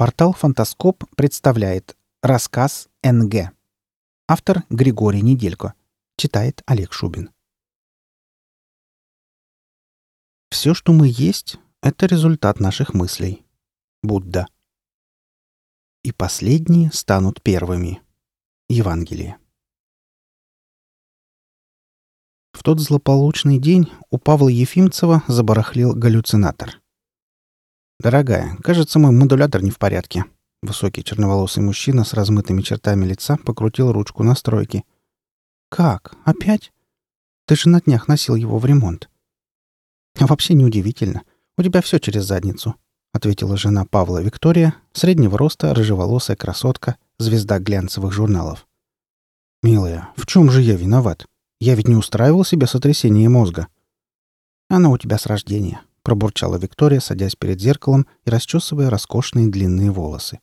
Портал «Фантаскоп» представляет рассказ «НГ». Автор Григорий Неделько. Читает Олег Шубин. Все, что мы есть, — это результат наших мыслей. Будда. И последние станут первыми. Евангелие. В тот злополучный день у Павла Ефимцева забарахлил галлюцинатор. «Дорогая, кажется, мой модулятор не в порядке». Высокий черноволосый мужчина с размытыми чертами лица покрутил ручку настройки. «Как? Опять? Ты же на днях носил его в ремонт». «А вообще неудивительно. У тебя все через задницу», — ответила жена Павла Виктория, среднего роста, рыжеволосая красотка, звезда глянцевых журналов. «Милая, в чем же я виноват? Я ведь не устраивал себе сотрясение мозга». «Оно у тебя с рождения», — пробурчала Виктория, садясь перед зеркалом и расчесывая роскошные длинные волосы.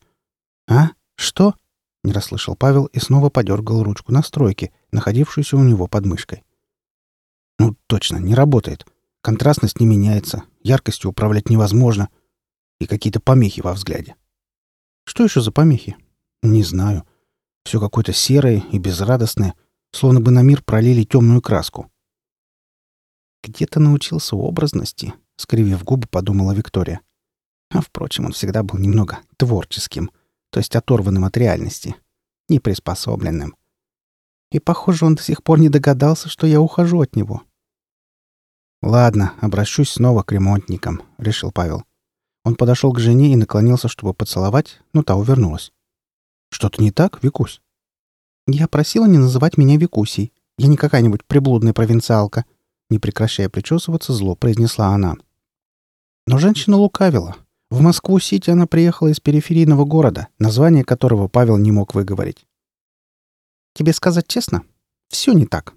«А? Что?» — не расслышал Павел и снова подергал ручку настройки, находившуюся у него под мышкой. «Ну, точно, не работает. Контрастность не меняется, яркостью управлять невозможно. И какие-то помехи во взгляде». «Что еще за помехи?» «Не знаю. Все какое-то серое и безрадостное, словно бы на мир пролили темную краску». «Где-то научился образности», — скривив губы, подумала Виктория. А, впрочем, он всегда был немного творческим, то есть оторванным от реальности, неприспособленным. И, похоже, он до сих пор не догадался, что я ухожу от него. «Ладно, обращусь снова к ремонтникам», — решил Павел. Он подошел к жене и наклонился, чтобы поцеловать, но та увернулась. «Что-то не так, Викусь?» «Я просила не называть меня Викусей. Я не какая-нибудь приблудная провинциалка», — не прекращая причесываться, зло произнесла она. Но женщина лукавила. В Москву-Сити она приехала из периферийного города, название которого Павел не мог выговорить. «Тебе сказать честно? Все не так.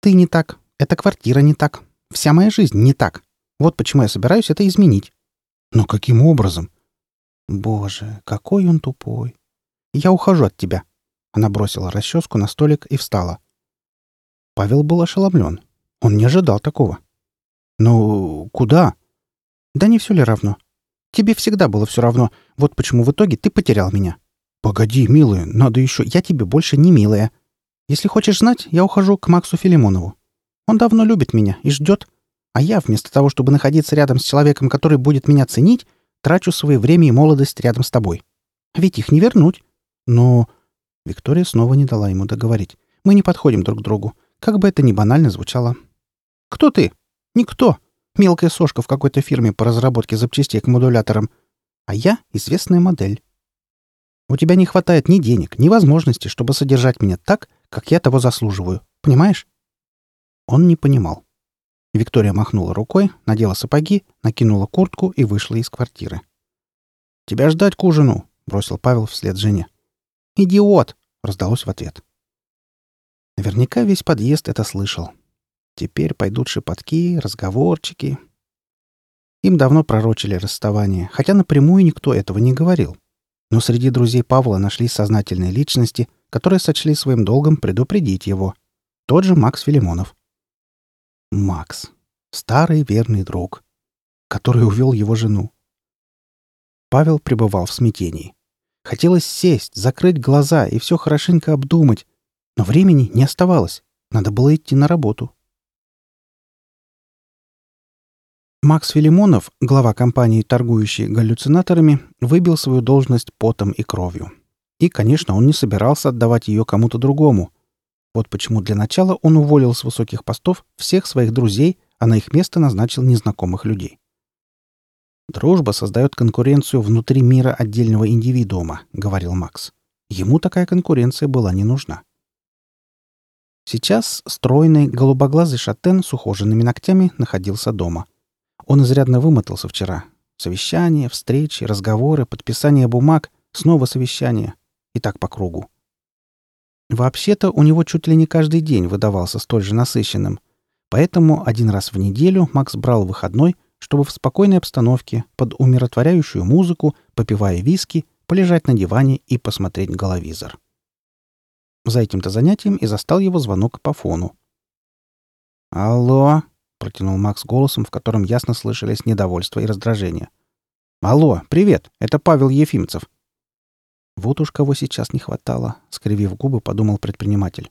Ты не так, эта квартира не так, вся моя жизнь не так. Вот почему я собираюсь это изменить». «Но каким образом?» «Боже, какой он тупой. Я ухожу от тебя». Она бросила расческу на столик и встала. Павел был ошеломлен. Он не ожидал такого. «Ну, куда?» Да не все ли равно? Тебе всегда было все равно. Вот почему в итоге ты потерял меня. Погоди, милая, надо еще... Я тебе больше не милая. Если хочешь знать, я ухожу к Максу Филимонову. Он давно любит меня и ждет. А я, вместо того, чтобы находиться рядом с человеком, который будет меня ценить, трачу свое время и молодость рядом с тобой. Ведь их не вернуть. Но... Виктория снова не дала ему договорить. Мы не подходим друг к другу. Как бы это ни банально звучало. «Кто ты?» «Никто. Мелкая сошка в какой-то фирме по разработке запчастей к модуляторам. А я — известная модель. У тебя не хватает ни денег, ни возможности, чтобы содержать меня так, как я того заслуживаю. Понимаешь?» Он не понимал. Виктория махнула рукой, надела сапоги, накинула куртку и вышла из квартиры. «Тебя ждать к ужину», — бросил Павел вслед жене. «Идиот!» — раздалось в ответ. Наверняка весь подъезд это слышал. Теперь пойдут шепотки, разговорчики. Им давно пророчили расставание, хотя напрямую никто этого не говорил. Но среди друзей Павла нашлись сознательные личности, которые сочли своим долгом предупредить его. Тот же Макс Филимонов. Макс. Старый верный друг, который увел его жену. Павел пребывал в смятении. Хотелось сесть, закрыть глаза и все хорошенько обдумать, но времени не оставалось. Надо было идти на работу. Макс Филимонов, глава компании, торгующей галлюцинаторами, выбил свою должность потом и кровью. И, конечно, он не собирался отдавать ее кому-то другому. Вот почему для начала он уволил с высоких постов всех своих друзей, а на их место назначил незнакомых людей. «Дружба создает конкуренцию внутри мира отдельного индивидуума», — говорил Макс. Ему такая конкуренция была не нужна. Сейчас стройный, голубоглазый шатен с ухоженными ногтями находился дома — он изрядно вымотался вчера. Совещания, встречи, разговоры, подписание бумаг, снова совещания. И так по кругу. Вообще-то у него чуть ли не каждый день выдавался столь же насыщенным. Поэтому один раз в неделю Макс брал выходной, чтобы в спокойной обстановке, под умиротворяющую музыку, попивая виски, полежать на диване и посмотреть головизор. За этим-то занятием и застал его звонок по фону. «Алло!» — протянул Макс голосом, в котором ясно слышались недовольство и раздражение. «Алло, привет, это Павел Ефимцев. Вот уж кого сейчас не хватало, скривив губы, подумал предприниматель.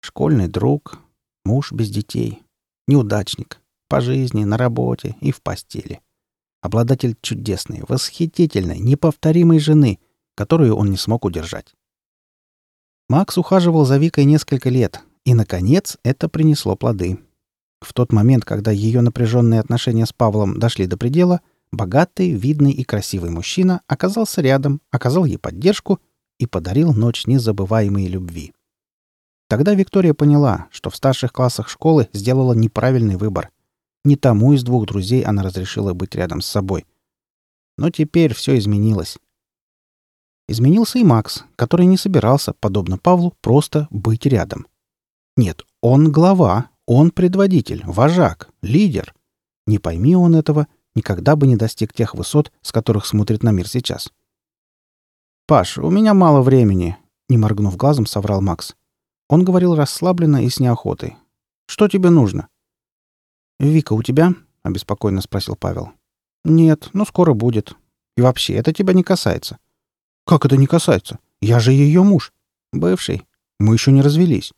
Школьный друг, муж без детей, неудачник, по жизни, на работе и в постели. Обладатель чудесной, восхитительной, неповторимой жены, которую он не смог удержать. Макс ухаживал за Викой несколько лет, и, наконец, это принесло плоды. В тот момент, когда ее напряженные отношения с Павлом дошли до предела, богатый, видный и красивый мужчина оказался рядом, оказал ей поддержку и подарил ночь незабываемой любви. Тогда Виктория поняла, что в старших классах школы сделала неправильный выбор. Не тому из двух друзей она разрешила быть рядом с собой. Но теперь все изменилось. Изменился и Макс, который не собирался, подобно Павлу, просто быть рядом. Нет, он глава, он предводитель, вожак, лидер. Не пойми он этого, никогда бы не достиг тех высот, с которых смотрит на мир сейчас. «Паш, у меня мало времени», — не моргнув глазом, соврал Макс. Он говорил расслабленно и с неохотой. «Что тебе нужно?» «Вика у тебя?» — обеспокоенно спросил Павел. «Нет, но скоро будет. И вообще, это тебя не касается». «Как это не касается? Я же ее муж. Бывший. Мы еще не развелись».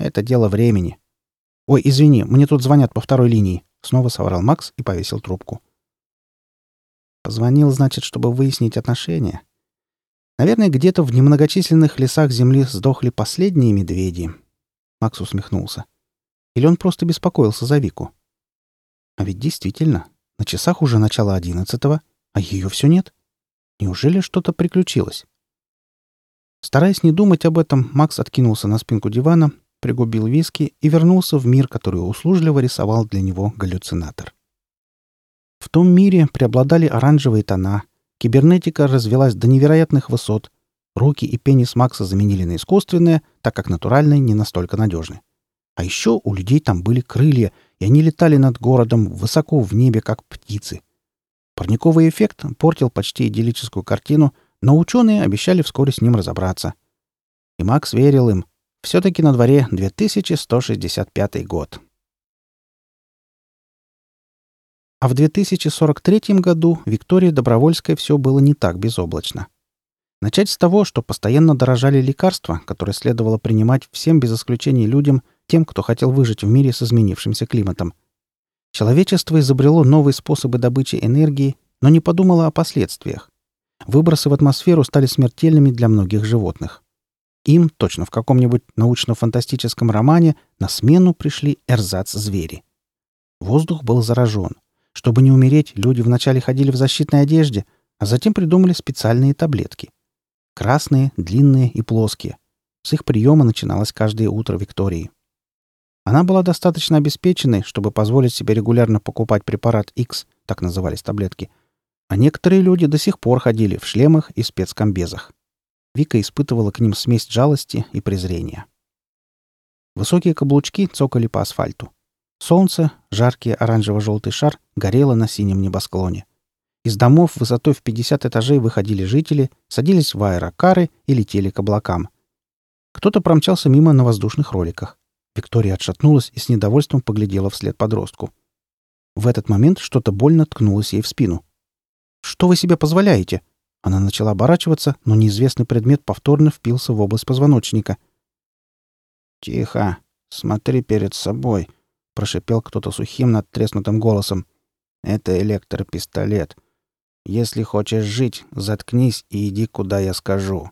«Это дело времени. «Ой, извини, мне тут звонят по второй линии», — снова соврал Макс и повесил трубку. Позвонил, значит, чтобы выяснить отношения. Наверное, где-то в немногочисленных лесах земли сдохли последние медведи. Макс усмехнулся. Или он просто беспокоился за Вику? А ведь действительно, на часах уже начало одиннадцатого, а ее все нет. Неужели что-то приключилось? Стараясь не думать об этом, Макс откинулся на спинку дивана пригубил виски и вернулся в мир, который услужливо рисовал для него галлюцинатор. В том мире преобладали оранжевые тона, кибернетика развелась до невероятных высот, руки и пенис Макса заменили на искусственные, так как натуральные не настолько надежны. А еще у людей там были крылья, и они летали над городом высоко в небе, как птицы. Парниковый эффект портил почти идиллическую картину, но ученые обещали вскоре с ним разобраться. И Макс верил им, все-таки на дворе 2165 год. А в 2043 году Виктории Добровольской все было не так безоблачно. Начать с того, что постоянно дорожали лекарства, которые следовало принимать всем без исключения людям, тем, кто хотел выжить в мире с изменившимся климатом. Человечество изобрело новые способы добычи энергии, но не подумало о последствиях. Выбросы в атмосферу стали смертельными для многих животных. Им, точно в каком-нибудь научно-фантастическом романе, на смену пришли эрзац-звери. Воздух был заражен. Чтобы не умереть, люди вначале ходили в защитной одежде, а затем придумали специальные таблетки. Красные, длинные и плоские. С их приема начиналось каждое утро Виктории. Она была достаточно обеспеченной, чтобы позволить себе регулярно покупать препарат X, так назывались таблетки, а некоторые люди до сих пор ходили в шлемах и спецкомбезах. Вика испытывала к ним смесь жалости и презрения. Высокие каблучки цокали по асфальту. Солнце, жаркий оранжево-желтый шар, горело на синем небосклоне. Из домов высотой в 50 этажей выходили жители, садились в аэрокары и летели к облакам. Кто-то промчался мимо на воздушных роликах. Виктория отшатнулась и с недовольством поглядела вслед подростку. В этот момент что-то больно ткнулось ей в спину. «Что вы себе позволяете?» Она начала оборачиваться, но неизвестный предмет повторно впился в область позвоночника. «Тихо! Смотри перед собой!» — прошипел кто-то сухим надтреснутым голосом. «Это электропистолет. Если хочешь жить, заткнись и иди, куда я скажу».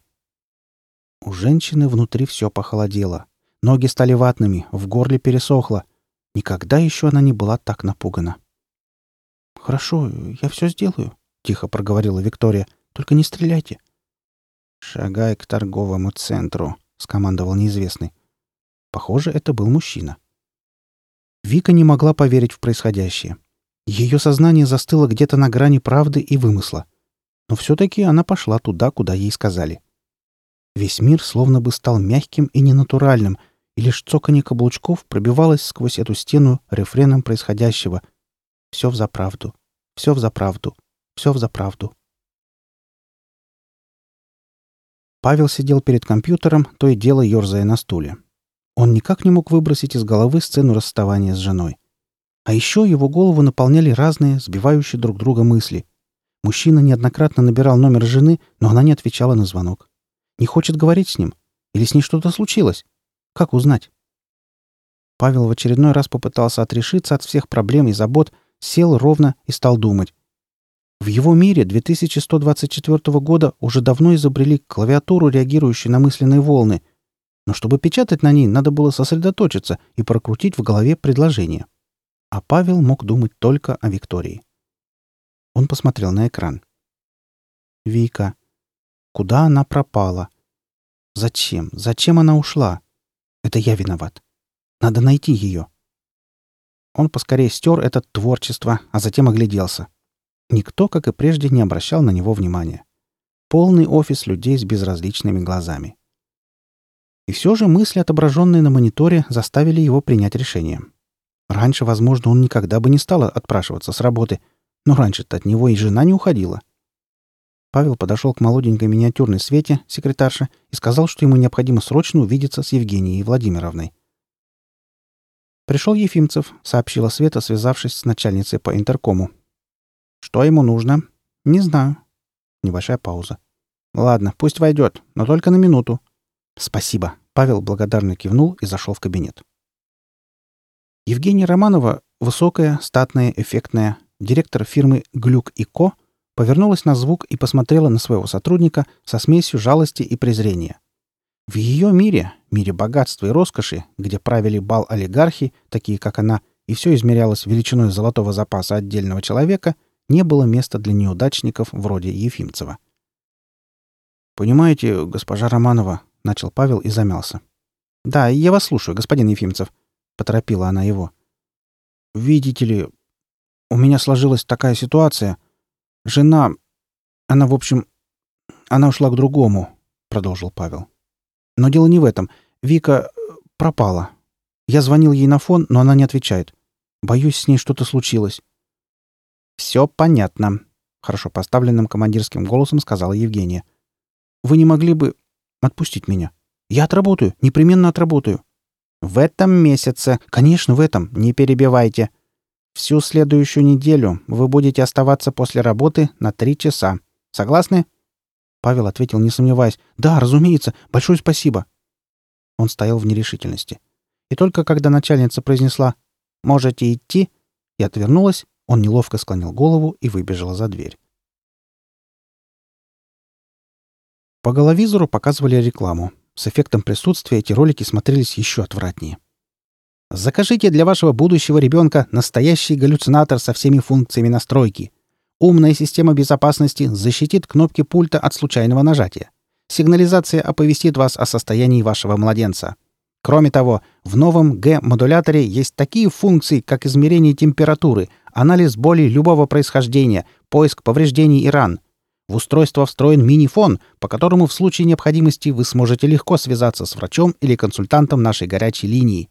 У женщины внутри все похолодело. Ноги стали ватными, в горле пересохло. Никогда еще она не была так напугана. «Хорошо, я все сделаю», — тихо проговорила Виктория. — только не стреляйте!» «Шагай к торговому центру», — скомандовал неизвестный. Похоже, это был мужчина. Вика не могла поверить в происходящее. Ее сознание застыло где-то на грани правды и вымысла. Но все-таки она пошла туда, куда ей сказали. Весь мир словно бы стал мягким и ненатуральным, и лишь цоканье каблучков пробивалось сквозь эту стену рефреном происходящего. «Все взаправду, все взаправду, все взаправду». Павел сидел перед компьютером, то и дело ерзая на стуле. Он никак не мог выбросить из головы сцену расставания с женой. А еще его голову наполняли разные, сбивающие друг друга мысли. Мужчина неоднократно набирал номер жены, но она не отвечала на звонок. Не хочет говорить с ним? Или с ней что-то случилось? Как узнать? Павел в очередной раз попытался отрешиться от всех проблем и забот, сел ровно и стал думать. В его мире 2124 года уже давно изобрели клавиатуру, реагирующую на мысленные волны. Но чтобы печатать на ней, надо было сосредоточиться и прокрутить в голове предложение. А Павел мог думать только о Виктории. Он посмотрел на экран. «Вика. Куда она пропала? Зачем? Зачем она ушла? Это я виноват. Надо найти ее». Он поскорее стер это творчество, а затем огляделся. Никто, как и прежде, не обращал на него внимания. Полный офис людей с безразличными глазами. И все же мысли, отображенные на мониторе, заставили его принять решение. Раньше, возможно, он никогда бы не стал отпрашиваться с работы, но раньше-то от него и жена не уходила. Павел подошел к молоденькой миниатюрной Свете, секретарше, и сказал, что ему необходимо срочно увидеться с Евгенией Владимировной. «Пришел Ефимцев», — сообщила Света, связавшись с начальницей по интеркому. Что ему нужно? Не знаю. Небольшая пауза. Ладно, пусть войдет, но только на минуту. Спасибо. Павел благодарно кивнул и зашел в кабинет. Евгения Романова, высокая, статная, эффектная, директор фирмы «Глюк и Ко», повернулась на звук и посмотрела на своего сотрудника со смесью жалости и презрения. В ее мире, мире богатства и роскоши, где правили бал олигархи, такие как она, и все измерялось величиной золотого запаса отдельного человека — не было места для неудачников вроде Ефимцева. «Понимаете, госпожа Романова», — начал Павел и замялся. «Да, я вас слушаю, господин Ефимцев», — поторопила она его. «Видите ли, у меня сложилась такая ситуация. Жена... Она, в общем... Она ушла к другому», — продолжил Павел. «Но дело не в этом. Вика э, пропала. Я звонил ей на фон, но она не отвечает. Боюсь, с ней что-то случилось. «Все понятно», — хорошо поставленным командирским голосом сказала Евгения. «Вы не могли бы отпустить меня? Я отработаю, непременно отработаю». «В этом месяце. Конечно, в этом. Не перебивайте. Всю следующую неделю вы будете оставаться после работы на три часа. Согласны?» Павел ответил, не сомневаясь. «Да, разумеется. Большое спасибо». Он стоял в нерешительности. И только когда начальница произнесла «Можете идти», и отвернулась, он неловко склонил голову и выбежал за дверь. По головизору показывали рекламу. С эффектом присутствия эти ролики смотрелись еще отвратнее. Закажите для вашего будущего ребенка настоящий галлюцинатор со всеми функциями настройки. Умная система безопасности защитит кнопки пульта от случайного нажатия. Сигнализация оповестит вас о состоянии вашего младенца. Кроме того, в новом G-модуляторе есть такие функции, как измерение температуры, анализ боли любого происхождения, поиск повреждений и ран. В устройство встроен мини-фон, по которому в случае необходимости вы сможете легко связаться с врачом или консультантом нашей горячей линии.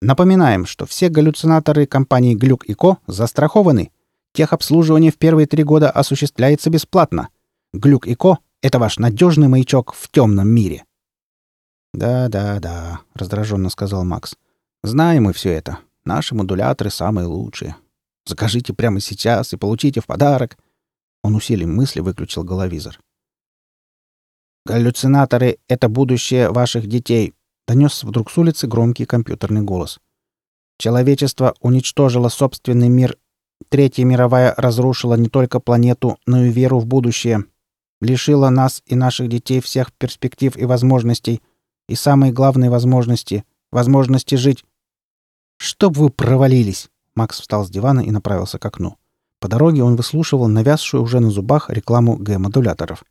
Напоминаем, что все галлюцинаторы компании Глюк и Ко застрахованы. Техобслуживание в первые три года осуществляется бесплатно. Глюк и Ко — это ваш надежный маячок в темном мире. «Да-да-да», — раздраженно сказал Макс. «Знаем мы все это. Наши модуляторы самые лучшие. Закажите прямо сейчас и получите в подарок». Он усилием мысли выключил головизор. «Галлюцинаторы — это будущее ваших детей», — донес вдруг с улицы громкий компьютерный голос. «Человечество уничтожило собственный мир. Третья мировая разрушила не только планету, но и веру в будущее. Лишила нас и наших детей всех перспектив и возможностей. И самой главной возможности — возможности жить. Чтоб вы провалились!» Макс встал с дивана и направился к окну. По дороге он выслушивал навязшую уже на зубах рекламу Г-модуляторов.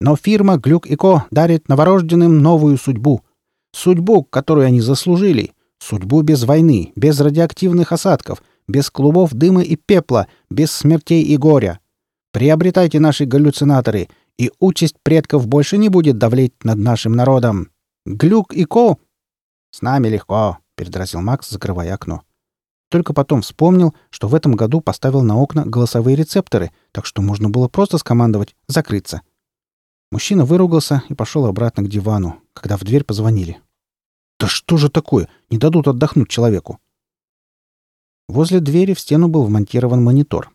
Но фирма Глюк и Ко дарит новорожденным новую судьбу. Судьбу, которую они заслужили. Судьбу без войны, без радиоактивных осадков, без клубов дыма и пепла, без смертей и горя. Приобретайте наши галлюцинаторы, и участь предков больше не будет давлеть над нашим народом. Глюк и Ко...» «С нами легко», — передразил Макс, закрывая окно. Только потом вспомнил, что в этом году поставил на окна голосовые рецепторы, так что можно было просто скомандовать «закрыться». Мужчина выругался и пошел обратно к дивану, когда в дверь позвонили. «Да что же такое? Не дадут отдохнуть человеку!» Возле двери в стену был вмонтирован монитор.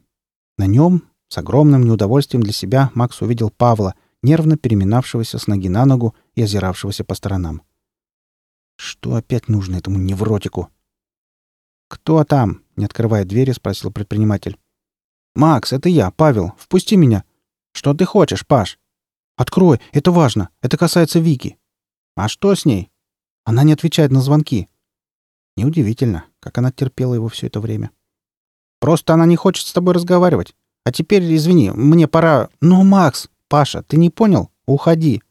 На нем С огромным неудовольствием для себя Макс увидел Павла, нервно переминавшегося с ноги на ногу и озиравшегося по сторонам. Что опять нужно этому невротику? «Кто там?» — не открывая двери, спросил предприниматель. «Макс, это я, Павел. Впусти меня». «Что ты хочешь, Паш?» «Открой, это важно. Это касается Вики». «А что с ней?» «Она не отвечает на звонки». Неудивительно, как она терпела его все это время. «Просто она не хочет с тобой разговаривать. А теперь, извини, мне пора...» «Ну, Макс, Паша, ты не понял? Уходи».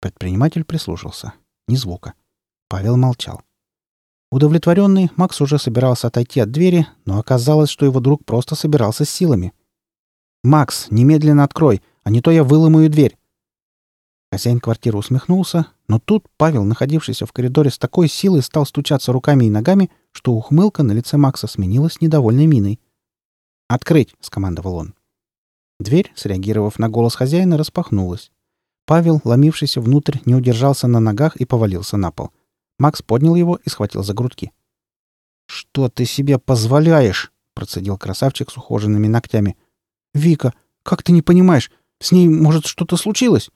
Предприниматель прислушался. Ни звука. Павел молчал. Удовлетворенный, Макс уже собирался отойти от двери, но оказалось, что его друг просто собирался с силами. «Макс, немедленно открой, а не то я выломаю дверь!» Хозяин квартиры усмехнулся, но тут Павел, находившийся в коридоре с такой силой, стал стучаться руками и ногами, что ухмылка на лице Макса сменилась недовольной миной. «Открыть!» — скомандовал он. Дверь, среагировав на голос хозяина, распахнулась. Павел, ломившийся внутрь, не удержался на ногах и повалился на пол — Макс поднял его и схватил за грудки. «Что ты себе позволяешь?» — процедил красавчик с ухоженными ногтями. «Вика, как ты не понимаешь? С ней, может, что-то случилось?»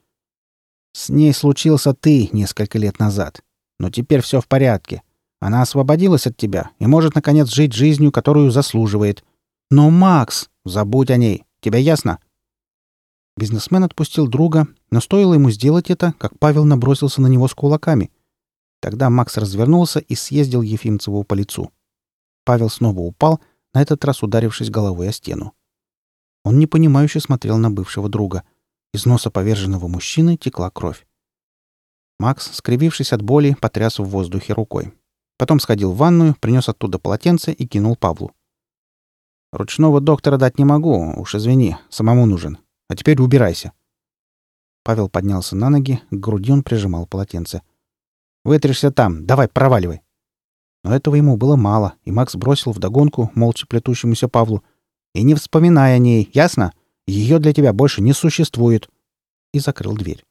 «С ней случился ты несколько лет назад. Но теперь все в порядке. Она освободилась от тебя и может, наконец, жить жизнью, которую заслуживает. Но, Макс, забудь о ней. Тебе ясно?» Бизнесмен отпустил друга, но стоило ему сделать это, как Павел набросился на него с кулаками. Тогда Макс развернулся и съездил Ефимцеву по лицу. Павел снова упал, на этот раз ударившись головой о стену. Он непонимающе смотрел на бывшего друга. Из носа поверженного мужчины текла кровь. Макс, скривившись от боли, потряс в воздухе рукой. Потом сходил в ванную, принес оттуда полотенце и кинул Павлу. «Ручного доктора дать не могу, уж извини, самому нужен. А теперь убирайся». Павел поднялся на ноги, к груди он прижимал полотенце — Вытришься там. Давай, проваливай. Но этого ему было мало, и Макс бросил вдогонку молча плетущемуся Павлу. «И не вспоминай о ней, ясно? Ее для тебя больше не существует!» И закрыл дверь.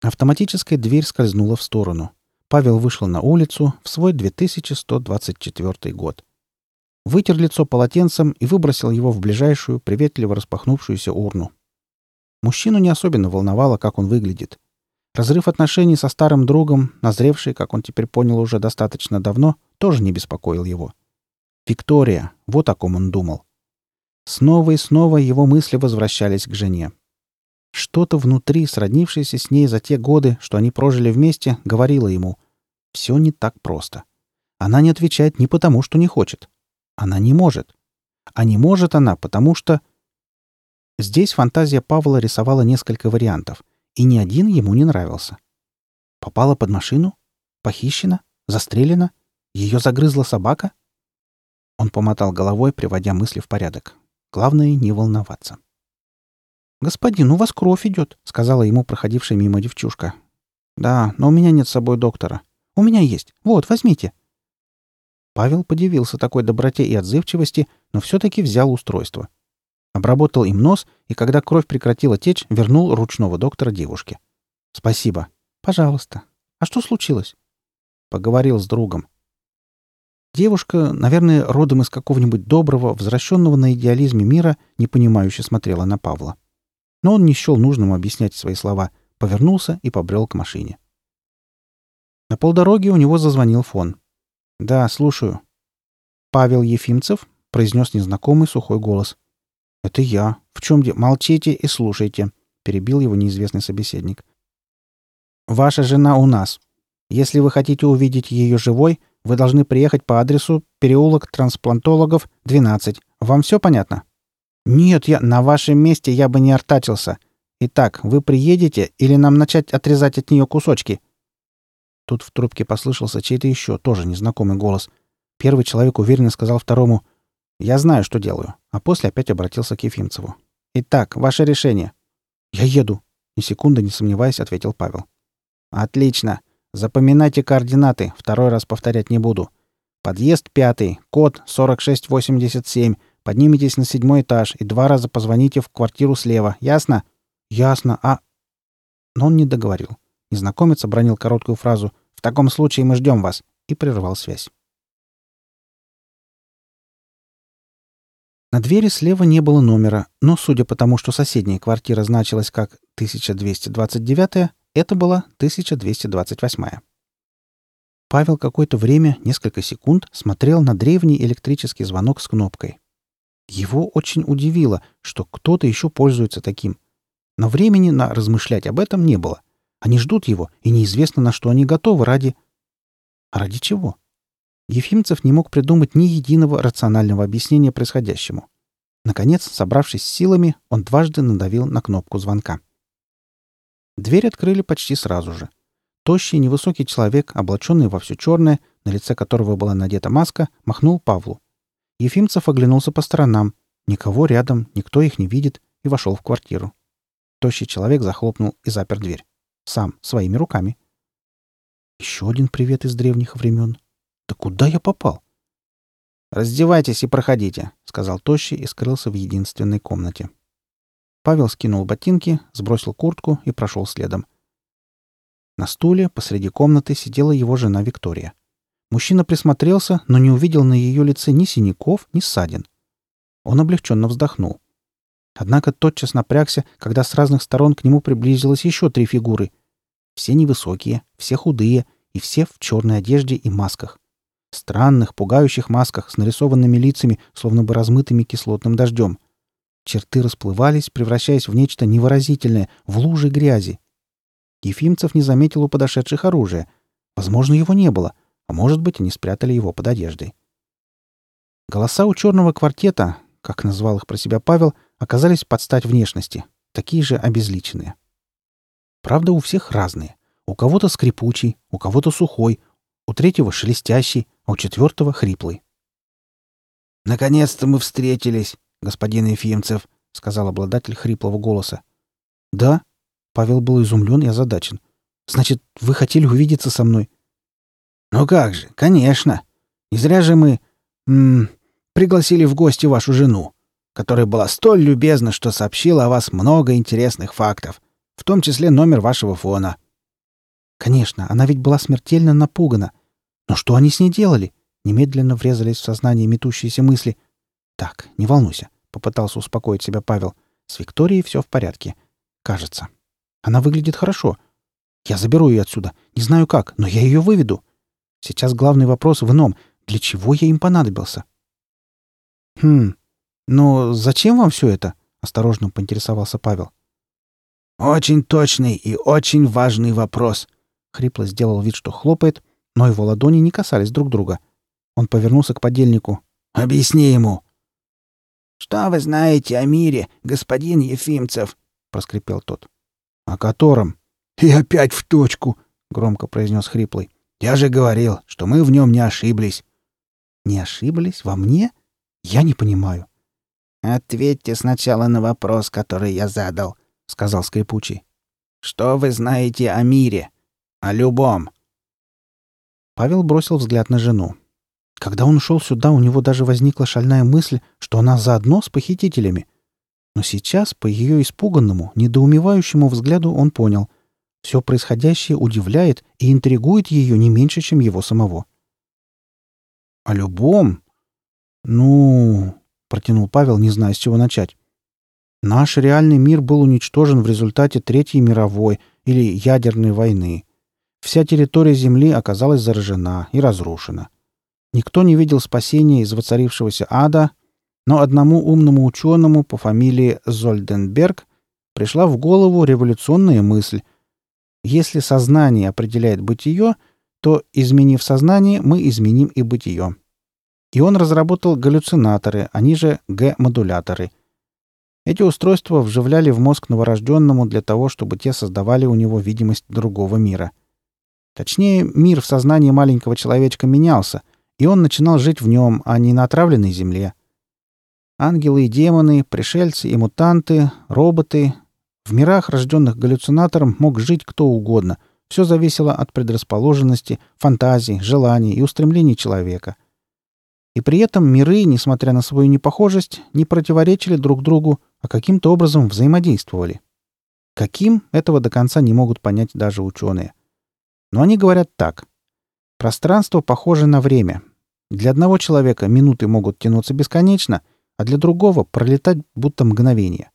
Автоматическая дверь скользнула в сторону. Павел вышел на улицу в свой 2124 год. Вытер лицо полотенцем и выбросил его в ближайшую, приветливо распахнувшуюся урну. Мужчину не особенно волновало, как он выглядит. Разрыв отношений со старым другом, назревший, как он теперь понял уже достаточно давно, тоже не беспокоил его. Виктория, вот о ком он думал. Снова и снова его мысли возвращались к жене. Что-то внутри, сроднившееся с ней за те годы, что они прожили вместе, говорило ему «все не так просто». Она не отвечает не потому, что не хочет. Она не может. А не может она, потому что Здесь фантазия Павла рисовала несколько вариантов, и ни один ему не нравился. Попала под машину? Похищена? Застрелена? Ее загрызла собака? Он помотал головой, приводя мысли в порядок. Главное — не волноваться. «Господин, у вас кровь идет», — сказала ему проходившая мимо девчушка. «Да, но у меня нет с собой доктора. У меня есть. Вот, возьмите». Павел подивился такой доброте и отзывчивости, но все-таки взял устройство. Обработал им нос, и когда кровь прекратила течь, вернул ручного доктора девушке. «Спасибо. Пожалуйста. А что случилось?» Поговорил с другом. Девушка, наверное, родом из какого-нибудь доброго, возвращенного на идеализме мира, непонимающе смотрела на Павла. Но он не счел нужным объяснять свои слова, повернулся и побрел к машине. На полдороги у него зазвонил фон. «Да, слушаю». «Павел Ефимцев?» — произнес незнакомый сухой голос. «Это я. В чем дело? Молчите и слушайте», — перебил его неизвестный собеседник. «Ваша жена у нас. Если вы хотите увидеть ее живой, вы должны приехать по адресу переулок трансплантологов, 12. Вам все понятно?» «Нет, я на вашем месте я бы не артачился. Итак, вы приедете или нам начать отрезать от нее кусочки?» Тут в трубке послышался чей-то еще, тоже незнакомый голос. Первый человек уверенно сказал второму — я знаю, что делаю. А после опять обратился к Ефимцеву. Итак, ваше решение. Я еду. Ни секунды не сомневаясь, ответил Павел. Отлично. Запоминайте координаты. Второй раз повторять не буду. Подъезд пятый, код 4687. Поднимитесь на седьмой этаж и два раза позвоните в квартиру слева. Ясно? Ясно. А... Но он не договорил. Незнакомец обронил короткую фразу «В таком случае мы ждем вас» и прервал связь. На двери слева не было номера, но, судя по тому, что соседняя квартира значилась как 1229, это была 1228. Павел какое-то время, несколько секунд, смотрел на древний электрический звонок с кнопкой. Его очень удивило, что кто-то еще пользуется таким. Но времени на размышлять об этом не было. Они ждут его, и неизвестно, на что они готовы ради... Ради чего? Ефимцев не мог придумать ни единого рационального объяснения происходящему. Наконец, собравшись с силами, он дважды надавил на кнопку звонка. Дверь открыли почти сразу же. Тощий, невысокий человек, облаченный во все черное, на лице которого была надета маска, махнул Павлу. Ефимцев оглянулся по сторонам. Никого рядом, никто их не видит, и вошел в квартиру. Тощий человек захлопнул и запер дверь. Сам, своими руками. Еще один привет из древних времен. Да куда я попал? «Раздевайтесь и проходите», — сказал Тощий и скрылся в единственной комнате. Павел скинул ботинки, сбросил куртку и прошел следом. На стуле посреди комнаты сидела его жена Виктория. Мужчина присмотрелся, но не увидел на ее лице ни синяков, ни ссадин. Он облегченно вздохнул. Однако тотчас напрягся, когда с разных сторон к нему приблизилось еще три фигуры. Все невысокие, все худые и все в черной одежде и масках странных, пугающих масках с нарисованными лицами, словно бы размытыми кислотным дождем. Черты расплывались, превращаясь в нечто невыразительное, в лужи грязи. Ефимцев не заметил у подошедших оружия. Возможно, его не было, а может быть, они спрятали его под одеждой. Голоса у черного квартета, как назвал их про себя Павел, оказались под стать внешности, такие же обезличенные. Правда, у всех разные. У кого-то скрипучий, у кого-то сухой, у третьего шелестящий, а у четвертого — хриплый. «Наконец-то мы встретились, господин Ефимцев», — сказал обладатель хриплого голоса. «Да?» — Павел был изумлен и озадачен. «Значит, вы хотели увидеться со мной?» «Ну как же, конечно. Не зря же мы... М -м, пригласили в гости вашу жену, которая была столь любезна, что сообщила о вас много интересных фактов, в том числе номер вашего фона». «Конечно, она ведь была смертельно напугана. Но что они с ней делали? Немедленно врезались в сознание метущиеся мысли. «Так, не волнуйся», — попытался успокоить себя Павел. «С Викторией все в порядке. Кажется. Она выглядит хорошо. Я заберу ее отсюда. Не знаю как, но я ее выведу. Сейчас главный вопрос в ином. Для чего я им понадобился?» «Хм, но зачем вам все это?» — осторожно поинтересовался Павел. «Очень точный и очень важный вопрос», — хрипло сделал вид, что хлопает, но его ладони не касались друг друга. Он повернулся к подельнику. «Объясни ему!» «Что вы знаете о мире, господин Ефимцев?» — проскрипел тот. «О котором?» «И опять в точку!» — громко произнес хриплый. «Я же говорил, что мы в нем не ошиблись». «Не ошиблись? Во мне? Я не понимаю». «Ответьте сначала на вопрос, который я задал», — сказал скрипучий. «Что вы знаете о мире? О любом?» Павел бросил взгляд на жену. Когда он шел сюда, у него даже возникла шальная мысль, что она заодно с похитителями. Но сейчас, по ее испуганному, недоумевающему взгляду, он понял. Все происходящее удивляет и интригует ее не меньше, чем его самого. «О любом?» «Ну...» — протянул Павел, не зная, с чего начать. «Наш реальный мир был уничтожен в результате Третьей мировой или ядерной войны. Вся территория Земли оказалась заражена и разрушена. Никто не видел спасения из воцарившегося ада, но одному умному ученому по фамилии Зольденберг пришла в голову революционная мысль. Если сознание определяет бытие, то, изменив сознание, мы изменим и бытие. И он разработал галлюцинаторы, они же Г-модуляторы. Эти устройства вживляли в мозг новорожденному для того, чтобы те создавали у него видимость другого мира — Точнее, мир в сознании маленького человечка менялся, и он начинал жить в нем, а не на отравленной земле. Ангелы и демоны, пришельцы и мутанты, роботы. В мирах, рожденных галлюцинатором, мог жить кто угодно. Все зависело от предрасположенности, фантазий, желаний и устремлений человека. И при этом миры, несмотря на свою непохожесть, не противоречили друг другу, а каким-то образом взаимодействовали. Каким, этого до конца не могут понять даже ученые. Но они говорят так. Пространство похоже на время. Для одного человека минуты могут тянуться бесконечно, а для другого пролетать будто мгновение.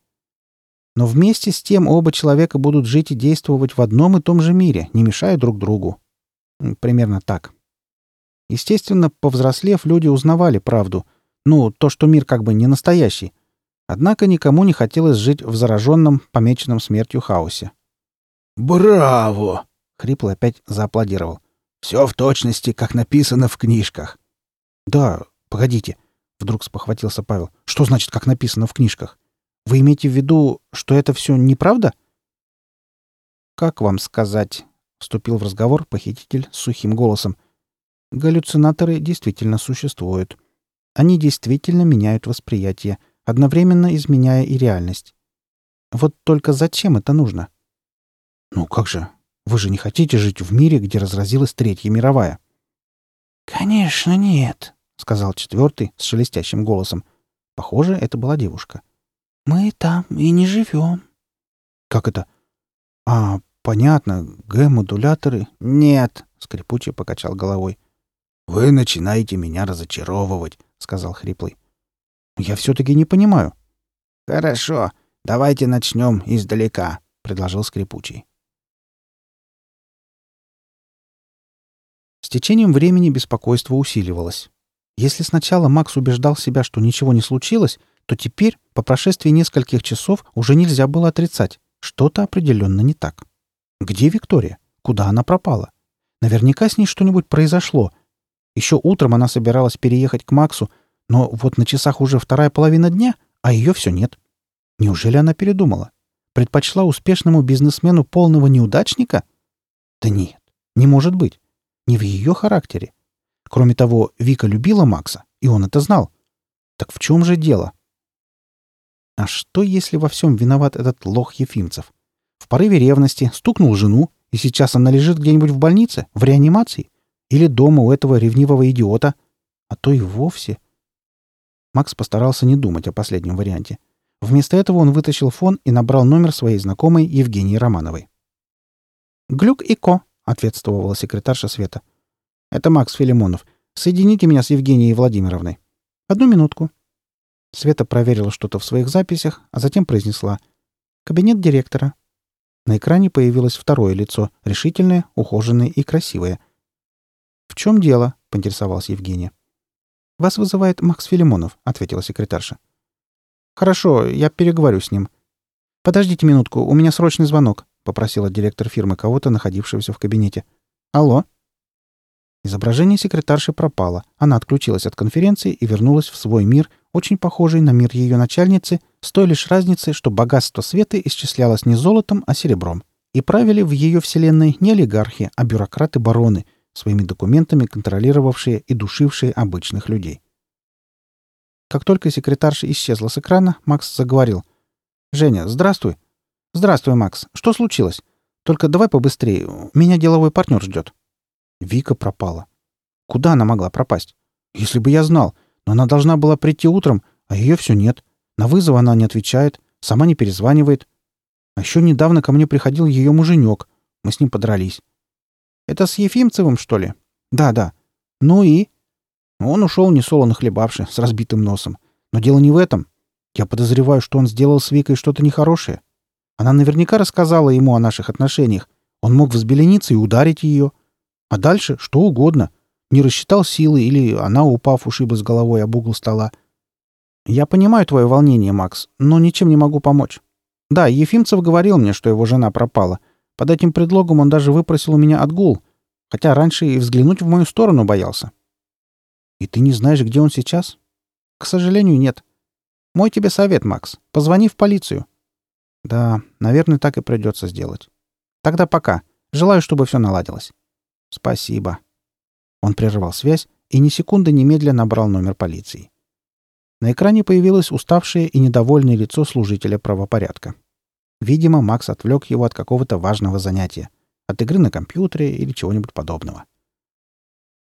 Но вместе с тем оба человека будут жить и действовать в одном и том же мире, не мешая друг другу. Примерно так. Естественно, повзрослев, люди узнавали правду. Ну, то, что мир как бы не настоящий. Однако никому не хотелось жить в зараженном, помеченном смертью хаосе. «Браво!» — Хриплый опять зааплодировал. «Все в точности, как написано в книжках». «Да, погодите», — вдруг спохватился Павел. «Что значит, как написано в книжках? Вы имеете в виду, что это все неправда?» «Как вам сказать?» — вступил в разговор похититель с сухим голосом. «Галлюцинаторы действительно существуют. Они действительно меняют восприятие, одновременно изменяя и реальность. Вот только зачем это нужно?» «Ну как же? Вы же не хотите жить в мире, где разразилась Третья мировая?» «Конечно нет», — сказал четвертый с шелестящим голосом. Похоже, это была девушка. Мы там и не живем. Как это? А, понятно, Г-модуляторы. Нет, скрипучий покачал головой. Вы начинаете меня разочаровывать, сказал хриплый. Я все-таки не понимаю. Хорошо, давайте начнем издалека, предложил скрипучий. Течением времени беспокойство усиливалось. Если сначала Макс убеждал себя, что ничего не случилось, то теперь, по прошествии нескольких часов, уже нельзя было отрицать. Что-то определенно не так. Где Виктория? Куда она пропала? Наверняка с ней что-нибудь произошло. Еще утром она собиралась переехать к Максу, но вот на часах уже вторая половина дня, а ее все нет. Неужели она передумала? Предпочла успешному бизнесмену полного неудачника? Да нет, не может быть. Не в ее характере. Кроме того, Вика любила Макса, и он это знал. Так в чем же дело? А что, если во всем виноват этот лох Ефимцев? В порыве ревности стукнул жену, и сейчас она лежит где-нибудь в больнице, в реанимации? Или дома у этого ревнивого идиота? А то и вовсе... Макс постарался не думать о последнем варианте. Вместо этого он вытащил фон и набрал номер своей знакомой Евгении Романовой. «Глюк и Ко», — ответствовала секретарша Света. «Это Макс Филимонов. Соедините меня с Евгенией Владимировной». «Одну минутку», Света проверила что-то в своих записях, а затем произнесла «Кабинет директора». На экране появилось второе лицо, решительное, ухоженное и красивое. «В чем дело?» — поинтересовалась Евгения. «Вас вызывает Макс Филимонов», — ответила секретарша. «Хорошо, я переговорю с ним». «Подождите минутку, у меня срочный звонок», — попросила директор фирмы кого-то, находившегося в кабинете. «Алло?» Изображение секретарши пропало. Она отключилась от конференции и вернулась в свой мир, очень похожий на мир ее начальницы, с той лишь разницей, что богатство Светы исчислялось не золотом, а серебром. И правили в ее вселенной не олигархи, а бюрократы-бароны, своими документами контролировавшие и душившие обычных людей. Как только секретарша исчезла с экрана, Макс заговорил. «Женя, здравствуй». «Здравствуй, Макс. Что случилось? Только давай побыстрее. Меня деловой партнер ждет». Вика пропала. Куда она могла пропасть? Если бы я знал. Но она должна была прийти утром, а ее все нет. На вызов она не отвечает, сама не перезванивает. А еще недавно ко мне приходил ее муженек. Мы с ним подрались. Это с Ефимцевым, что ли? Да, да. Ну и? Он ушел несолоно хлебавши, с разбитым носом. Но дело не в этом. Я подозреваю, что он сделал с Викой что-то нехорошее. Она наверняка рассказала ему о наших отношениях. Он мог взбелениться и ударить ее. А дальше что угодно. Не рассчитал силы или она, упав, ушиблась головой об угол стола. Я понимаю твое волнение, Макс, но ничем не могу помочь. Да, Ефимцев говорил мне, что его жена пропала. Под этим предлогом он даже выпросил у меня отгул, хотя раньше и взглянуть в мою сторону боялся. И ты не знаешь, где он сейчас? К сожалению, нет. Мой тебе совет, Макс. Позвони в полицию. Да, наверное, так и придется сделать. Тогда пока. Желаю, чтобы все наладилось. «Спасибо». Он прервал связь и ни секунды немедля набрал номер полиции. На экране появилось уставшее и недовольное лицо служителя правопорядка. Видимо, Макс отвлек его от какого-то важного занятия. От игры на компьютере или чего-нибудь подобного.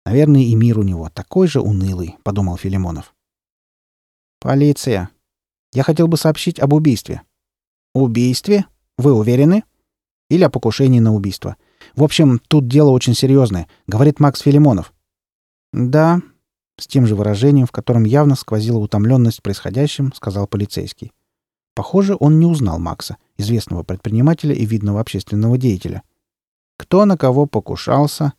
«Наверное, и мир у него такой же унылый», — подумал Филимонов. «Полиция. Я хотел бы сообщить об убийстве». «Убийстве? Вы уверены?» «Или о покушении на убийство. В общем, тут дело очень серьезное, говорит Макс Филимонов. Да. С тем же выражением, в котором явно сквозила утомленность происходящим, сказал полицейский. Похоже, он не узнал Макса, известного предпринимателя и видного общественного деятеля. Кто на кого покушался?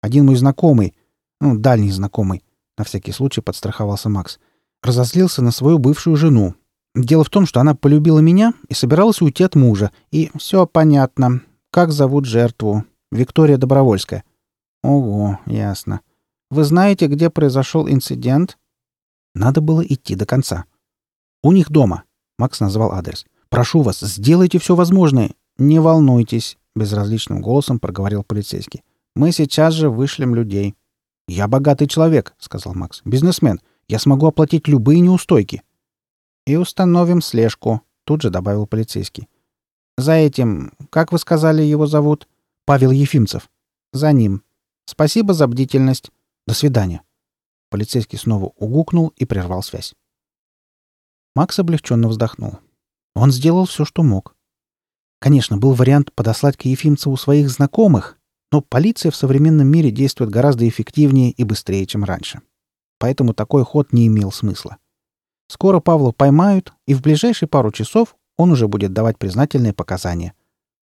Один мой знакомый, ну, дальний знакомый, на всякий случай подстраховался Макс, разозлился на свою бывшую жену. Дело в том, что она полюбила меня и собиралась уйти от мужа. И все понятно. Как зовут жертву? Виктория Добровольская. Ого, ясно. Вы знаете, где произошел инцидент? Надо было идти до конца. У них дома. Макс назвал адрес. «Прошу вас, сделайте все возможное. Не волнуйтесь», — безразличным голосом проговорил полицейский. «Мы сейчас же вышлем людей». «Я богатый человек», — сказал Макс. «Бизнесмен. Я смогу оплатить любые неустойки». «И установим слежку», — тут же добавил полицейский. «За этим, как вы сказали, его зовут?» «Павел Ефимцев». «За ним. Спасибо за бдительность. До свидания». Полицейский снова угукнул и прервал связь. Макс облегченно вздохнул. Он сделал все, что мог. Конечно, был вариант подослать к Ефимцеву своих знакомых, но полиция в современном мире действует гораздо эффективнее и быстрее, чем раньше. Поэтому такой ход не имел смысла. Скоро Павла поймают, и в ближайшие пару часов он уже будет давать признательные показания.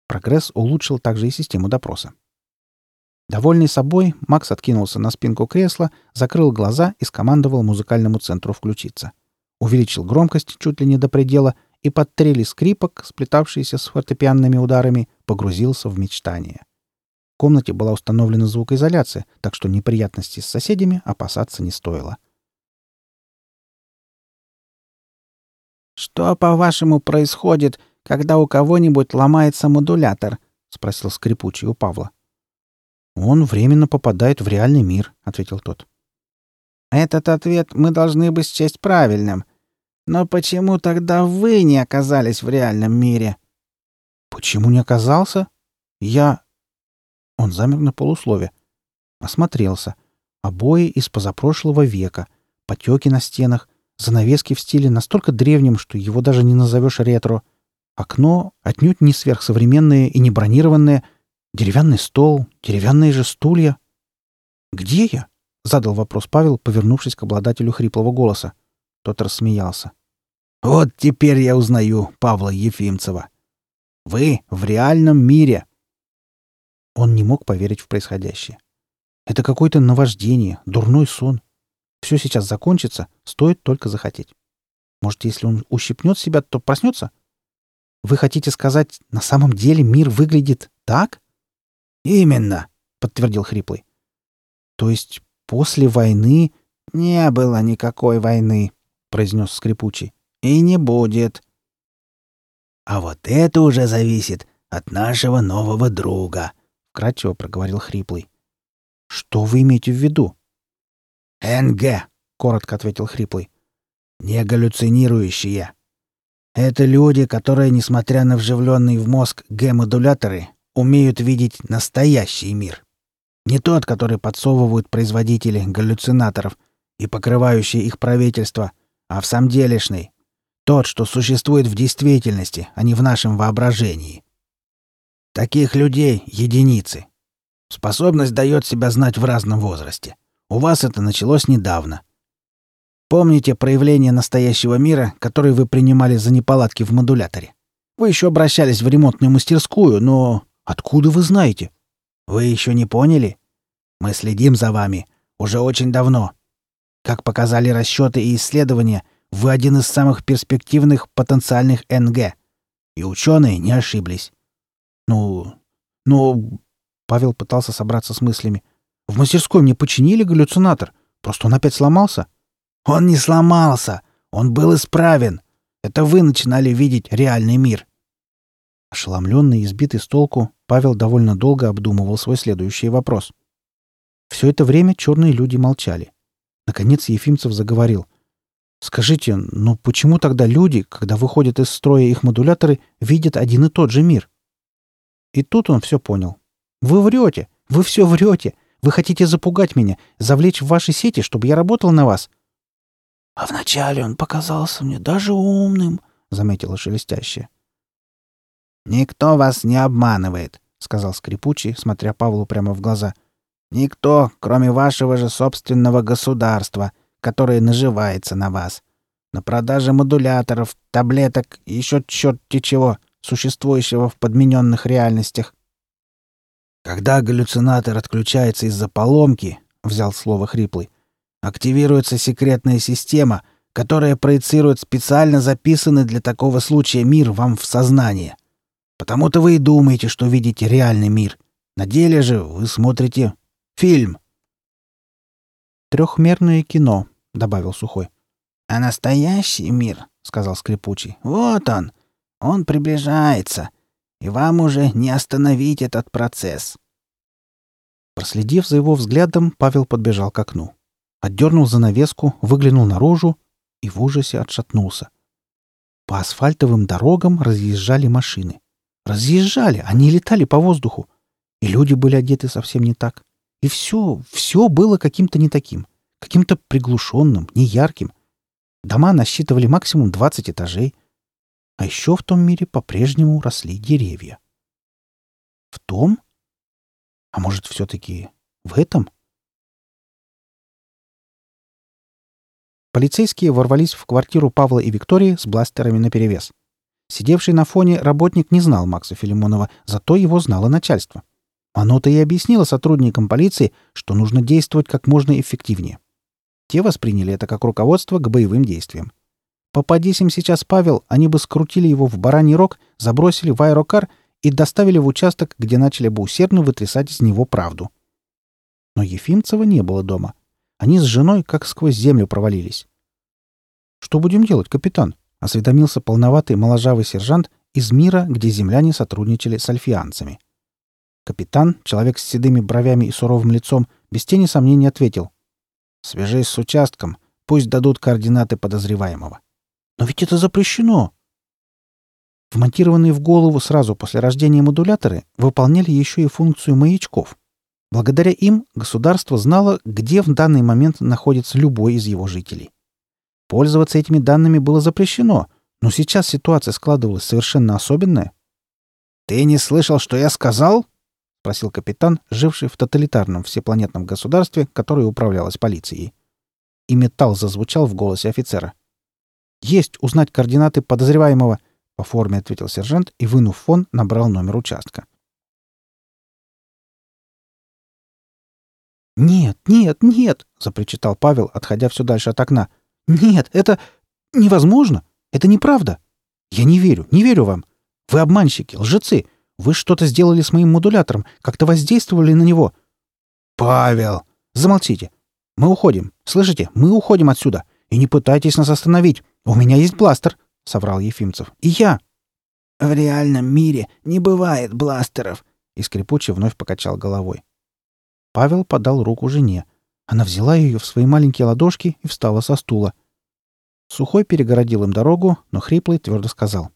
Прогресс улучшил также и систему допроса. Довольный собой, Макс откинулся на спинку кресла, закрыл глаза и скомандовал музыкальному центру включиться увеличил громкость чуть ли не до предела и под трели скрипок, сплетавшиеся с фортепианными ударами, погрузился в мечтание. В комнате была установлена звукоизоляция, так что неприятностей с соседями опасаться не стоило. «Что, по-вашему, происходит, когда у кого-нибудь ломается модулятор?» — спросил скрипучий у Павла. «Он временно попадает в реальный мир», — ответил тот. «Этот ответ мы должны бы счесть правильным. Но почему тогда вы не оказались в реальном мире? Почему не оказался? Я... Он замер на полуслове. Осмотрелся. Обои из позапрошлого века, потеки на стенах, занавески в стиле настолько древнем, что его даже не назовешь ретро. Окно отнюдь не сверхсовременное и не бронированное. Деревянный стол, деревянные же стулья. «Где я?» — задал вопрос Павел, повернувшись к обладателю хриплого голоса. Тот рассмеялся. «Вот теперь я узнаю Павла Ефимцева. Вы в реальном мире!» Он не мог поверить в происходящее. Это какое-то наваждение, дурной сон. Все сейчас закончится, стоит только захотеть. Может, если он ущипнет себя, то проснется? Вы хотите сказать, на самом деле мир выглядит так? Именно, подтвердил хриплый. То есть после войны не было никакой войны, произнес скрипучий. «И не будет». «А вот это уже зависит от нашего нового друга», — вкратчиво проговорил Хриплый. «Что вы имеете в виду?» «НГ», — коротко ответил Хриплый. «Не галлюцинирующие. Это люди, которые, несмотря на вживленные в мозг Г-модуляторы, умеют видеть настоящий мир. Не тот, который подсовывают производители галлюцинаторов и покрывающие их правительство, а в самом делешный. Тот, что существует в действительности, а не в нашем воображении. Таких людей — единицы. Способность дает себя знать в разном возрасте. У вас это началось недавно. Помните проявление настоящего мира, который вы принимали за неполадки в модуляторе? Вы еще обращались в ремонтную мастерскую, но... Откуда вы знаете? Вы еще не поняли? Мы следим за вами. Уже очень давно. Как показали расчеты и исследования, вы один из самых перспективных потенциальных НГ. И ученые не ошиблись. Ну, ну, Павел пытался собраться с мыслями. В мастерской мне починили галлюцинатор. Просто он опять сломался. Он не сломался. Он был исправен. Это вы начинали видеть реальный мир. Ошеломленный и сбитый с толку, Павел довольно долго обдумывал свой следующий вопрос. Все это время черные люди молчали. Наконец Ефимцев заговорил. «Скажите, ну почему тогда люди, когда выходят из строя их модуляторы, видят один и тот же мир?» И тут он все понял. «Вы врете! Вы все врете! Вы хотите запугать меня, завлечь в ваши сети, чтобы я работал на вас!» «А вначале он показался мне даже умным», — заметила шелестящая. «Никто вас не обманывает», — сказал скрипучий, смотря Павлу прямо в глаза. Никто, кроме вашего же собственного государства, которое наживается на вас. На продаже модуляторов, таблеток и еще черти чего, существующего в подмененных реальностях. Когда галлюцинатор отключается из-за поломки, взял слово хриплый, активируется секретная система, которая проецирует специально записанный для такого случая мир вам в сознание. Потому-то вы и думаете, что видите реальный мир. На деле же вы смотрите фильм. Трехмерное кино, добавил Сухой. А настоящий мир, сказал Скрипучий. Вот он. Он приближается, и вам уже не остановить этот процесс. Проследив за его взглядом, Павел подбежал к окну. Отдернул занавеску, выглянул наружу и в ужасе отшатнулся. По асфальтовым дорогам разъезжали машины. Разъезжали, они летали по воздуху. И люди были одеты совсем не так. И все, все было каким-то не таким. Каким-то приглушенным, неярким. Дома насчитывали максимум 20 этажей. А еще в том мире по-прежнему росли деревья. В том? А может, все-таки в этом? Полицейские ворвались в квартиру Павла и Виктории с бластерами наперевес. Сидевший на фоне работник не знал Макса Филимонова, зато его знало начальство. Оно-то и объяснило сотрудникам полиции, что нужно действовать как можно эффективнее. Те восприняли это как руководство к боевым действиям. Попадись им сейчас Павел, они бы скрутили его в бараний рог, забросили в аэрокар и доставили в участок, где начали бы усердно вытрясать из него правду. Но Ефимцева не было дома. Они с женой как сквозь землю провалились. «Что будем делать, капитан?» — осведомился полноватый моложавый сержант из мира, где земляне сотрудничали с альфианцами. Капитан, человек с седыми бровями и суровым лицом, без тени сомнений ответил. «Свяжись с участком, пусть дадут координаты подозреваемого». «Но ведь это запрещено!» Вмонтированные в голову сразу после рождения модуляторы выполняли еще и функцию маячков. Благодаря им государство знало, где в данный момент находится любой из его жителей. Пользоваться этими данными было запрещено, но сейчас ситуация складывалась совершенно особенная. «Ты не слышал, что я сказал?» — спросил капитан, живший в тоталитарном всепланетном государстве, которое управлялось полицией. И металл зазвучал в голосе офицера. «Есть узнать координаты подозреваемого», — по форме ответил сержант и, вынув фон, набрал номер участка. «Нет, нет, нет!» — запричитал Павел, отходя все дальше от окна. «Нет, это невозможно! Это неправда! Я не верю, не верю вам! Вы обманщики, лжецы! Вы что-то сделали с моим модулятором, как-то воздействовали на него!» «Павел!» «Замолчите! Мы уходим! Слышите? Мы уходим отсюда! И не пытайтесь нас остановить! У меня есть бластер!» — соврал Ефимцев. «И я!» «В реальном мире не бывает бластеров!» И скрипучий вновь покачал головой. Павел подал руку жене. Она взяла ее в свои маленькие ладошки и встала со стула. Сухой перегородил им дорогу, но хриплый твердо сказал.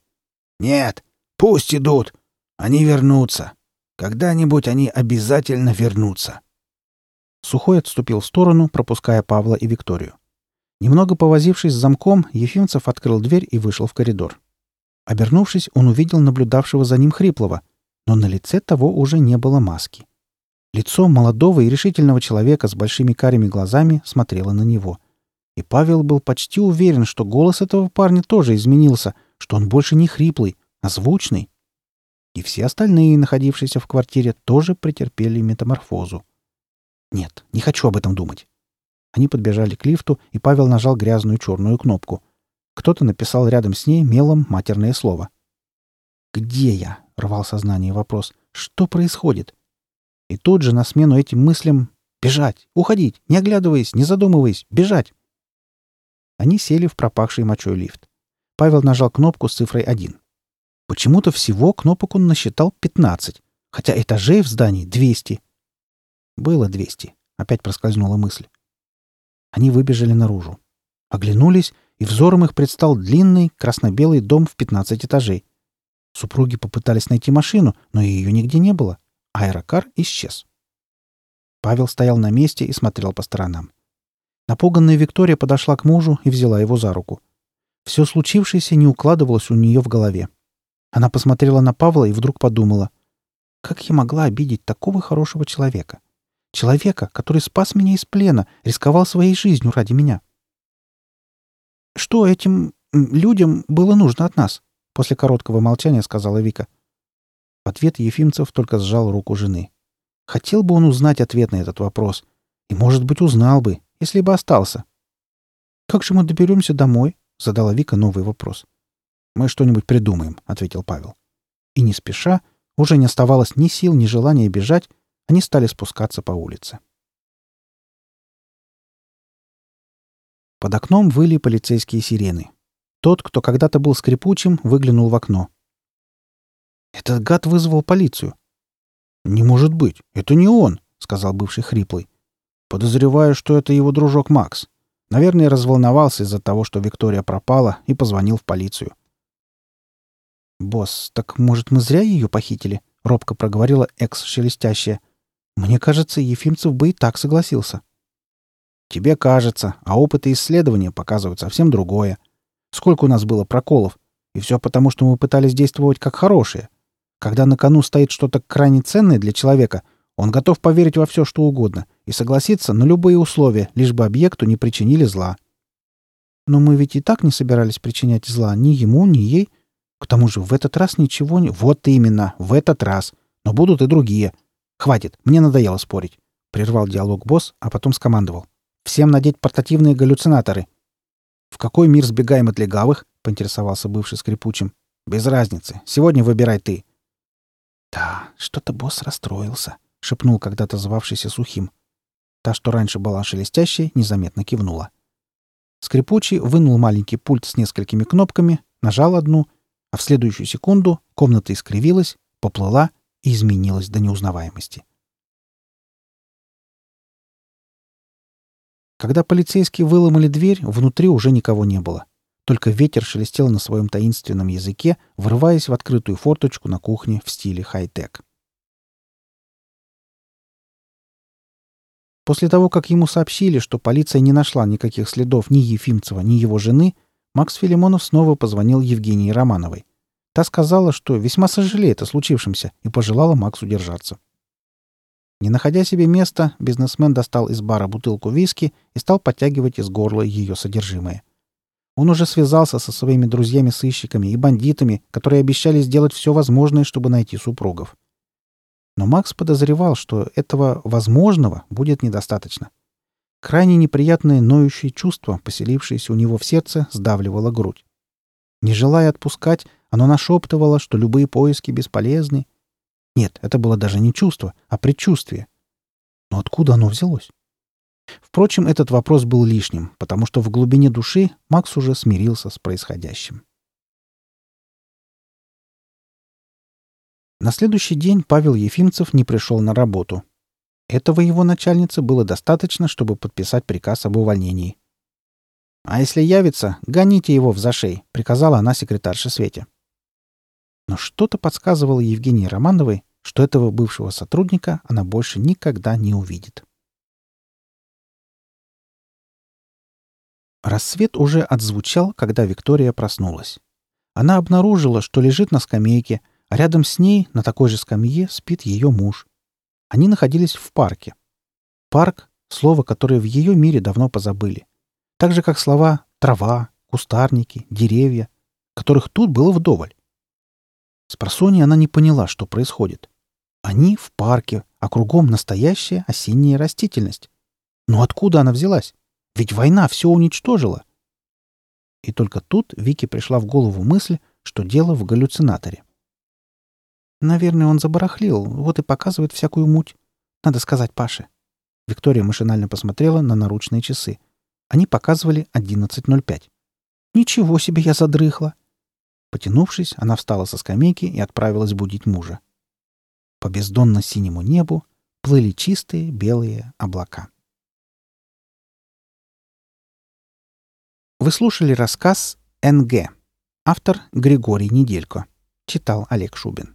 «Нет, пусть идут. Они вернутся. Когда-нибудь они обязательно вернутся». Сухой отступил в сторону, пропуская Павла и Викторию. Немного повозившись с замком, Ефимцев открыл дверь и вышел в коридор. Обернувшись, он увидел наблюдавшего за ним хриплого, но на лице того уже не было маски. Лицо молодого и решительного человека с большими карими глазами смотрело на него. И Павел был почти уверен, что голос этого парня тоже изменился, что он больше не хриплый, а звучный. И все остальные, находившиеся в квартире, тоже претерпели метаморфозу. Нет, не хочу об этом думать. Они подбежали к лифту, и Павел нажал грязную черную кнопку. Кто-то написал рядом с ней мелом матерное слово. «Где я?» — рвал сознание вопрос. «Что происходит?» И тут же на смену этим мыслям бежать, уходить, не оглядываясь, не задумываясь, бежать. Они сели в пропахший мочой лифт. Павел нажал кнопку с цифрой 1. Почему-то всего кнопок он насчитал 15, хотя этажей в здании 200. Было 200. Опять проскользнула мысль. Они выбежали наружу. Оглянулись, и взором их предстал длинный красно-белый дом в 15 этажей. Супруги попытались найти машину, но ее нигде не было. Аэрокар исчез. Павел стоял на месте и смотрел по сторонам. Напуганная Виктория подошла к мужу и взяла его за руку. Все случившееся не укладывалось у нее в голове. Она посмотрела на Павла и вдруг подумала, как я могла обидеть такого хорошего человека? Человека, который спас меня из плена, рисковал своей жизнью ради меня. Что этим людям было нужно от нас? После короткого молчания сказала Вика. В ответ Ефимцев только сжал руку жены. Хотел бы он узнать ответ на этот вопрос. И, может быть, узнал бы, если бы остался. «Как же мы доберемся домой?» — задала Вика новый вопрос. «Мы что-нибудь придумаем», — ответил Павел. И не спеша, уже не оставалось ни сил, ни желания бежать, они стали спускаться по улице. Под окном выли полицейские сирены. Тот, кто когда-то был скрипучим, выглянул в окно. «Этот гад вызвал полицию». «Не может быть, это не он», — сказал бывший хриплый. «Подозреваю, что это его дружок Макс. Наверное, разволновался из-за того, что Виктория пропала, и позвонил в полицию». «Босс, так, может, мы зря ее похитили?» — робко проговорила экс-шелестящая. «Мне кажется, Ефимцев бы и так согласился». «Тебе кажется, а опыты исследования показывают совсем другое. Сколько у нас было проколов? И все потому, что мы пытались действовать как хорошие. Когда на кону стоит что-то крайне ценное для человека, он готов поверить во все, что угодно, и согласиться на любые условия, лишь бы объекту не причинили зла. Но мы ведь и так не собирались причинять зла ни ему, ни ей. К тому же в этот раз ничего не... Вот именно, в этот раз. Но будут и другие. Хватит, мне надоело спорить. Прервал диалог босс, а потом скомандовал. Всем надеть портативные галлюцинаторы. В какой мир сбегаем от легавых? Поинтересовался бывший скрипучим. Без разницы. Сегодня выбирай ты. Да, что-то босс расстроился, шепнул когда-то звавшийся сухим. Та, что раньше была шелестящей, незаметно кивнула. Скрипучий вынул маленький пульт с несколькими кнопками, нажал одну, а в следующую секунду комната искривилась, поплыла и изменилась до неузнаваемости. Когда полицейские выломали дверь, внутри уже никого не было. Только ветер шелестел на своем таинственном языке, врываясь в открытую форточку на кухне в стиле хай-тек. После того, как ему сообщили, что полиция не нашла никаких следов ни Ефимцева, ни его жены, Макс Филимонов снова позвонил Евгении Романовой. Та сказала, что весьма сожалеет о случившемся и пожелала Максу держаться. Не находя себе места, бизнесмен достал из бара бутылку виски и стал подтягивать из горла ее содержимое. Он уже связался со своими друзьями-сыщиками и бандитами, которые обещали сделать все возможное, чтобы найти супругов. Но Макс подозревал, что этого возможного будет недостаточно. Крайне неприятное ноющее чувство, поселившееся у него в сердце, сдавливало грудь. Не желая отпускать, оно нашептывало, что любые поиски бесполезны, нет, это было даже не чувство, а предчувствие. Но откуда оно взялось? Впрочем, этот вопрос был лишним, потому что в глубине души Макс уже смирился с происходящим. На следующий день Павел Ефимцев не пришел на работу. Этого его начальнице было достаточно, чтобы подписать приказ об увольнении. «А если явится, гоните его в зашей», — приказала она секретарше Свете. Но что-то подсказывало Евгении Романовой, что этого бывшего сотрудника она больше никогда не увидит. Рассвет уже отзвучал, когда Виктория проснулась. Она обнаружила, что лежит на скамейке, а рядом с ней, на такой же скамье, спит ее муж. Они находились в парке. Парк — слово, которое в ее мире давно позабыли. Так же, как слова «трава», «кустарники», «деревья», которых тут было вдоволь. С просони она не поняла, что происходит. Они в парке, а кругом настоящая осенняя растительность. Но откуда она взялась? Ведь война все уничтожила. И только тут Вике пришла в голову мысль, что дело в галлюцинаторе. Наверное, он забарахлил, вот и показывает всякую муть. Надо сказать Паше. Виктория машинально посмотрела на наручные часы. Они показывали 11.05. «Ничего себе я задрыхла!» Потянувшись, она встала со скамейки и отправилась будить мужа. По бездонно-синему небу плыли чистые белые облака. Вы слушали рассказ «НГ». Автор Григорий Неделько. Читал Олег Шубин.